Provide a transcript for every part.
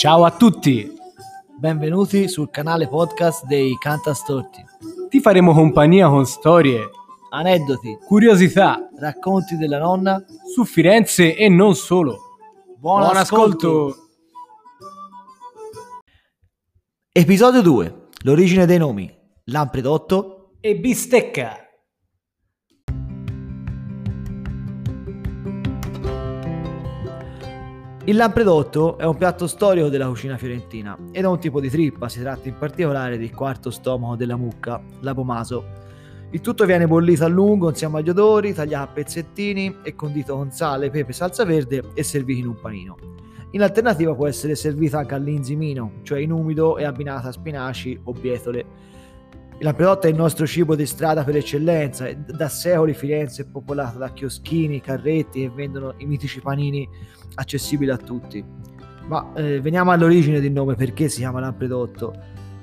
Ciao a tutti! Benvenuti sul canale podcast dei Cantastorti. Ti faremo compagnia con storie, Aneddoti, curiosità racconti della nonna. su Firenze e non solo. Buon, ascolto. Episodio 2. L'origine dei nomi. Lampredotto. E bistecca! Il lampredotto è un piatto storico della cucina fiorentina ed è un tipo di trippa, si tratta in particolare del quarto stomaco della mucca, l'apomaso. Il tutto viene bollito a lungo insieme agli odori, tagliato a pezzettini e condito con sale, pepe, salsa verde e servito in un panino. In alternativa può essere servita anche all'inzimino, cioè in umido e abbinata a spinaci o bietole. Il lampredotto è il nostro cibo di strada per eccellenza da secoli Firenze è popolata da chioschini, carretti che vendono i mitici panini accessibili a tutti. Ma eh, veniamo all'origine del nome, perché si chiama lampredotto.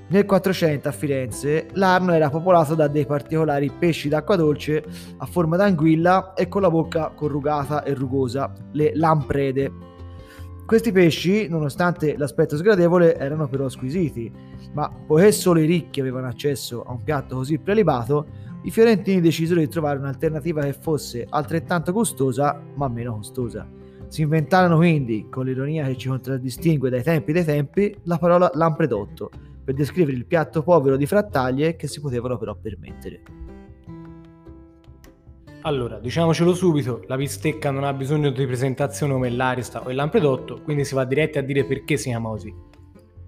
Nel 400 a Firenze l'Arno era popolato da dei particolari pesci d'acqua dolce a forma d'anguilla e con la bocca corrugata e rugosa, le lamprede. Questi pesci, nonostante l'aspetto sgradevole, erano però squisiti, ma poiché solo i ricchi avevano accesso a un piatto così prelibato, i fiorentini decisero di trovare un'alternativa che fosse altrettanto gustosa, ma meno costosa. Si inventarono quindi, con l'ironia che ci contraddistingue dai tempi dei tempi, la parola lampredotto, per descrivere il piatto povero di frattaglie che si potevano però permettere. Allora, diciamocelo subito, la bistecca non ha bisogno di presentazione come l'arista o il lampredotto, quindi si va diretti a dire perché si chiama così.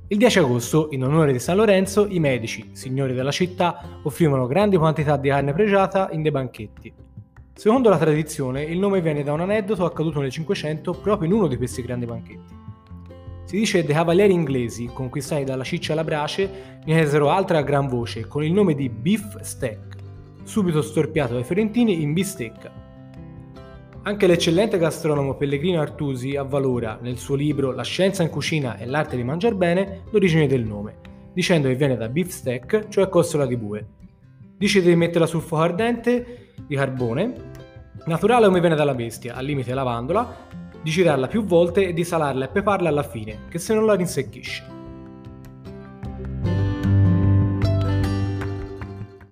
Il 10 agosto, in onore di San Lorenzo, i medici, signori della città, offrivano grandi quantità di carne pregiata in dei banchetti. Secondo la tradizione, il nome viene da un aneddoto accaduto nel 500 proprio in uno di questi grandi banchetti. Si dice che dei cavalieri inglesi, conquistati dalla ciccia alla brace, ne chiesero altre a gran voce, con il nome di beef steak, subito storpiato dai fiorentini in bistecca. Anche l'eccellente gastronomo Pellegrino Artusi avvalora, nel suo libro La scienza in cucina e l'arte di mangiar bene, l'origine del nome, dicendo che viene da beef steak, cioè costola di bue. Dice di metterla sul fuoco ardente di carbone, naturale come viene dalla bestia, al limite lavandola, di girarla più volte e di salarla e peparla alla fine, che se non la rinsecchisce.